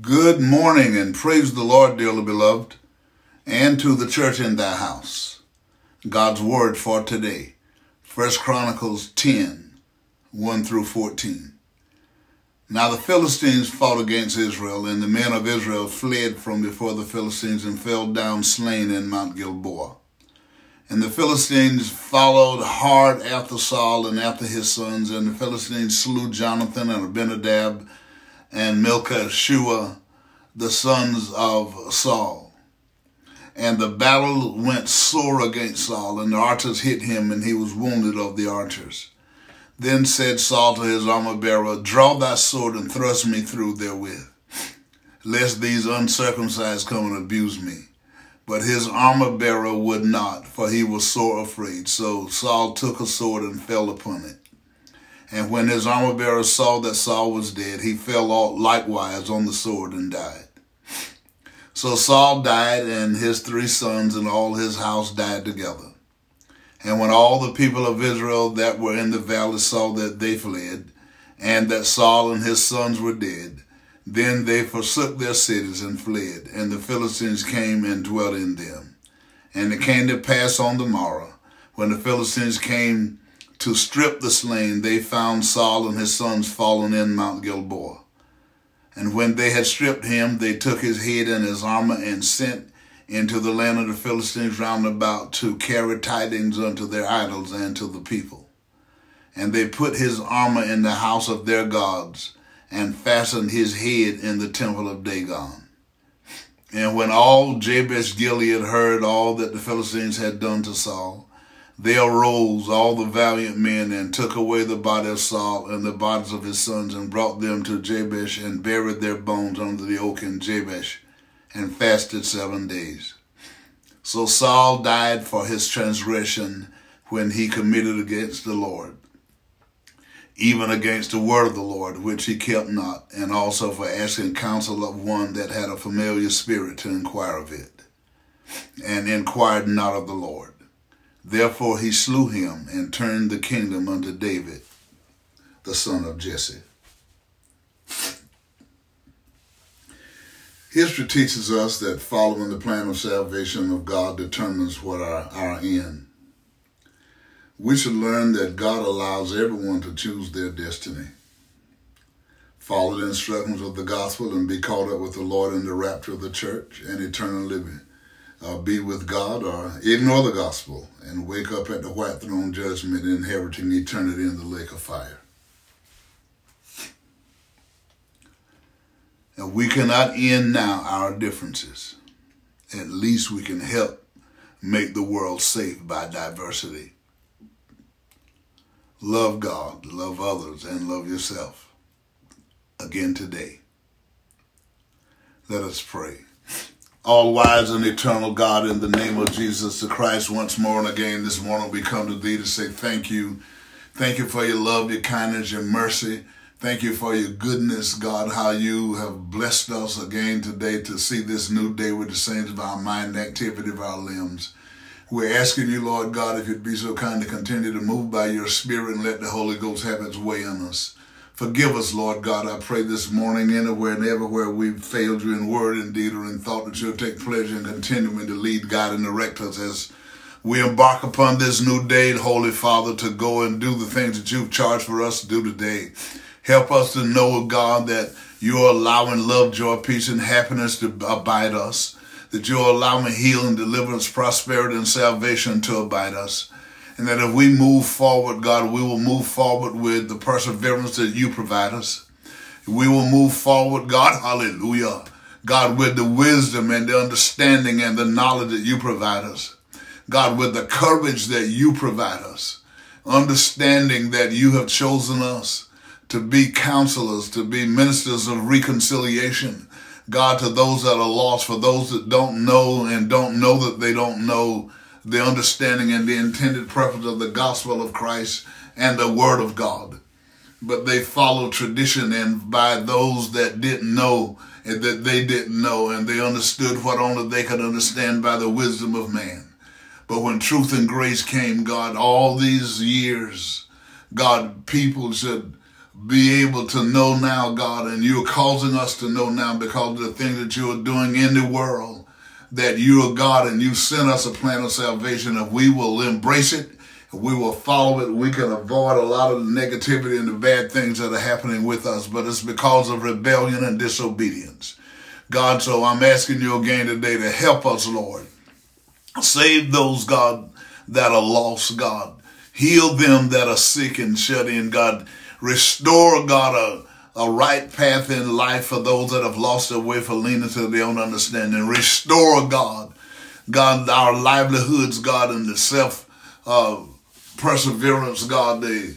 Good morning and praise the Lord, dearly beloved, and to the church in thy house. God's word for today. First Chronicles 10, 1 through 14. Now the Philistines fought against Israel, and the men of Israel fled from before the Philistines and fell down slain in Mount Gilboa. And the Philistines followed hard after Saul and after his sons, and the Philistines slew Jonathan and Abinadab and Malchishua, the sons of Saul. And the battle went sore against Saul, and the archers hit him, and he was wounded of the archers. Then said Saul to his armor bearer, Draw thy sword and thrust me through therewith, lest these uncircumcised come and abuse me. But his armor bearer would not, for he was sore afraid. So Saul took a sword and fell upon it. And when his armor bearer saw that Saul was dead, he fell likewise on the sword and died. So Saul died, and his three sons and all his house died together. And when all the people of Israel that were in the valley saw that they fled, and that Saul and his sons were dead, then they forsook their cities and fled, and the Philistines came and dwelt in them. And it came to pass on the morrow, when the Philistines came to strip the slain, they found Saul and his sons fallen in Mount Gilboa. And when they had stripped him, they took his head and his armor and sent into the land of the Philistines round about to carry tidings unto their idols and to the people. And they put his armor in the house of their gods and fastened his head in the temple of Dagon. And when all Jabesh Gilead heard all that the Philistines had done to Saul, they arose, all the valiant men, and took away the body of Saul and the bodies of his sons, and brought them to Jabesh, and buried their bones under the oak in Jabesh, and fasted seven days. So Saul died for his transgression when he committed against the Lord, even against the word of the Lord, which he kept not, and also for asking counsel of one that had a familiar spirit to inquire of it, and inquired not of the Lord. Therefore he slew him and turned the kingdom unto David, the son of Jesse. History teaches us that following the plan of salvation of God determines what our, our end. We should learn that God allows everyone to choose their destiny. Follow the instructions of the gospel and be caught up with the Lord in the rapture of the church and eternal living uh, be with God or ignore the gospel and wake up at the white throne judgment inheriting eternity in the lake of fire. And we cannot end now our differences. At least we can help make the world safe by diversity. Love God, love others, and love yourself. Again today. Let us pray all wise and eternal God, in the name of Jesus the Christ, once more and again this morning we come to thee to say thank you. Thank you for your love, your kindness, your mercy. Thank you for your goodness, God, how you have blessed us again today to see this new day with the saints of our mind and activity of our limbs. We're asking you, Lord God, if you'd be so kind to continue to move by your Spirit and let the Holy Ghost have its way in us. Forgive us, Lord God, I pray this morning, anywhere and everywhere we've failed you in word and deed or in thought that you'll take pleasure in continuing to lead, guide, and direct us as we embark upon this new day, Holy Father, to go and do the things that you've charged for us to do today. Help us to know, God, that you're allowing love, joy, peace, and happiness to abide us, that you're allowing healing, deliverance, prosperity, and salvation to abide us and that if we move forward, God, we will move forward with the perseverance that you provide us. We will move forward, God, hallelujah. God, with the wisdom and the understanding and the knowledge that you provide us. God, with the courage that you provide us. Understanding that you have chosen us to be counselors, to be ministers of reconciliation. God, to those that are lost, for those that don't know and don't know that they don't know the understanding and the intended purpose of the gospel of Christ and the word of God. But they followed tradition and by those that didn't know and that they didn't know and they understood what only they could understand by the wisdom of man. But when truth and grace came, God, all these years, God, people should be able to know now, God, and you're causing us to know now because of the things that you are doing in the world, that you are God and you sent us a plan of salvation. If we will embrace it, we will follow it, we can avoid a lot of the negativity and the bad things that are happening with us, but it's because of rebellion and disobedience. God, so I'm asking you again today to help us, Lord. Save those, God, that are lost, God. Heal them that are sick and shut in, God Restore, God, a, a right path in life for those that have lost their way for leaning to their own understanding. Restore, God, God, our livelihoods, God, and the self uh, perseverance, God, the,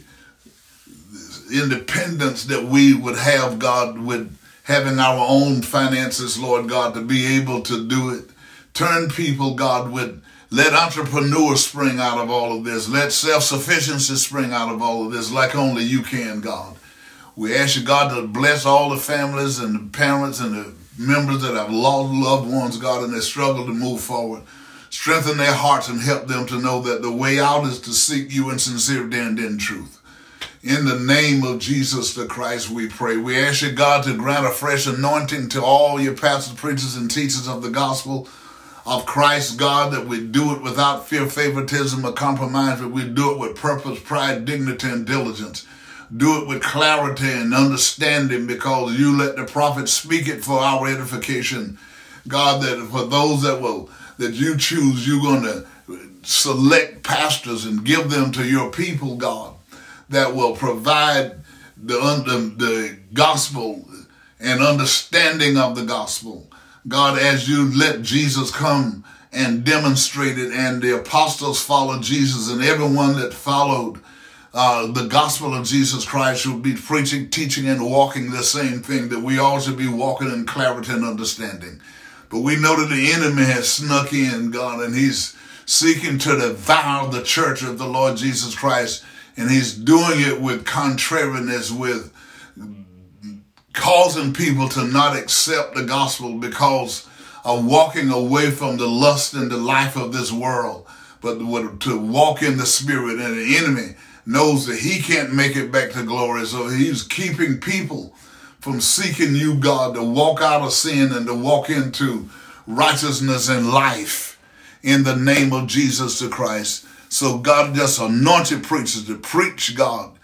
the independence that we would have, God, with having our own finances, Lord God, to be able to do it. Turn people, God, with let entrepreneurs spring out of all of this. Let self-sufficiency spring out of all of this like only you can, God. We ask you, God, to bless all the families and the parents and the members that have lost loved ones, God, and they struggle to move forward. Strengthen their hearts and help them to know that the way out is to seek you in sincerity and in truth. In the name of Jesus the Christ, we pray. We ask you, God, to grant a fresh anointing to all your pastors, preachers, and teachers of the gospel of Christ, God, that we do it without fear, favoritism, or compromise, but we do it with purpose, pride, dignity, and diligence. Do it with clarity and understanding because you let the prophet speak it for our edification. God, that for those that will, that you choose, you're going to select pastors and give them to your people, God, that will provide the, the, the gospel and understanding of the gospel God, as you let Jesus come and demonstrate it, and the apostles followed Jesus, and everyone that followed uh, the gospel of Jesus Christ should be preaching, teaching, and walking the same thing, that we all should be walking in clarity and understanding. But we know that the enemy has snuck in, God, and he's seeking to devour the church of the Lord Jesus Christ, and he's doing it with contrariness, with causing people to not accept the gospel because of walking away from the lust and the life of this world, but to walk in the spirit and the enemy knows that he can't make it back to glory. So he's keeping people from seeking you, God, to walk out of sin and to walk into righteousness and life in the name of Jesus the Christ. So God just anointed preachers to preach God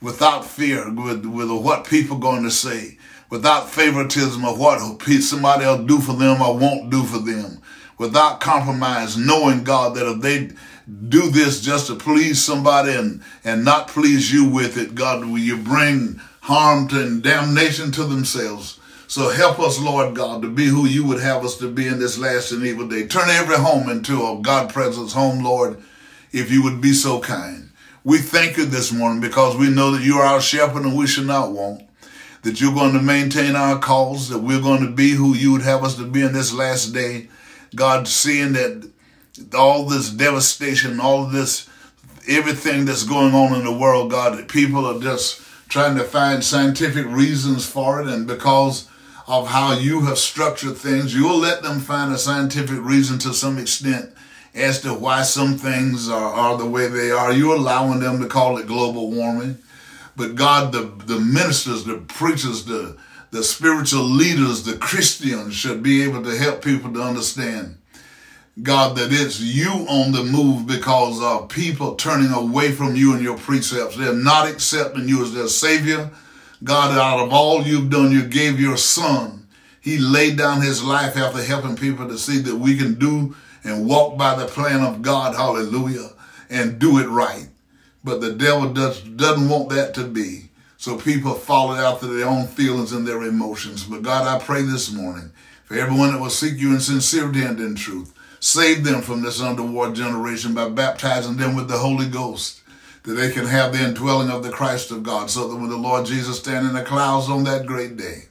without fear, with, with what people going to say without favoritism of what somebody will do for them or won't do for them, without compromise, knowing God that if they do this just to please somebody and, and not please you with it, God, will you bring harm to and damnation to themselves. So help us, Lord God, to be who you would have us to be in this last and evil day. Turn every home into a God presence home, Lord, if you would be so kind. We thank you this morning because we know that you are our shepherd and we shall not want that you're going to maintain our cause, that we're going to be who you would have us to be in this last day. God, seeing that all this devastation, all this, everything that's going on in the world, God, that people are just trying to find scientific reasons for it. And because of how you have structured things, you'll let them find a scientific reason to some extent as to why some things are, are the way they are. You're allowing them to call it global warming. But God, the, the ministers, the preachers, the, the spiritual leaders, the Christians should be able to help people to understand, God, that it's you on the move because of people turning away from you and your precepts. They're not accepting you as their Savior. God, out of all you've done, you gave your Son. He laid down his life after helping people to see that we can do and walk by the plan of God, hallelujah, and do it right. But the devil does, doesn't want that to be. So people follow after their own feelings and their emotions. But God, I pray this morning for everyone that will seek you in sincerity and in truth. Save them from this underworld generation by baptizing them with the Holy Ghost, that they can have the indwelling of the Christ of God, so that when the Lord Jesus stand in the clouds on that great day,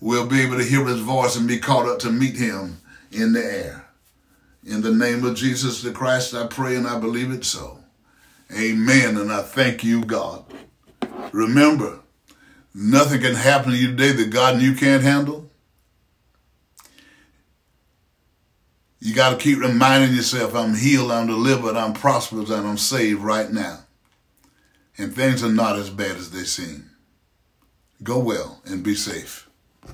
we'll be able to hear his voice and be caught up to meet him in the air. In the name of Jesus the Christ, I pray and I believe it so. Amen. And I thank you, God. Remember, nothing can happen to you today that God and you can't handle. You got to keep reminding yourself, I'm healed, I'm delivered, I'm prosperous, and I'm saved right now. And things are not as bad as they seem. Go well and be safe.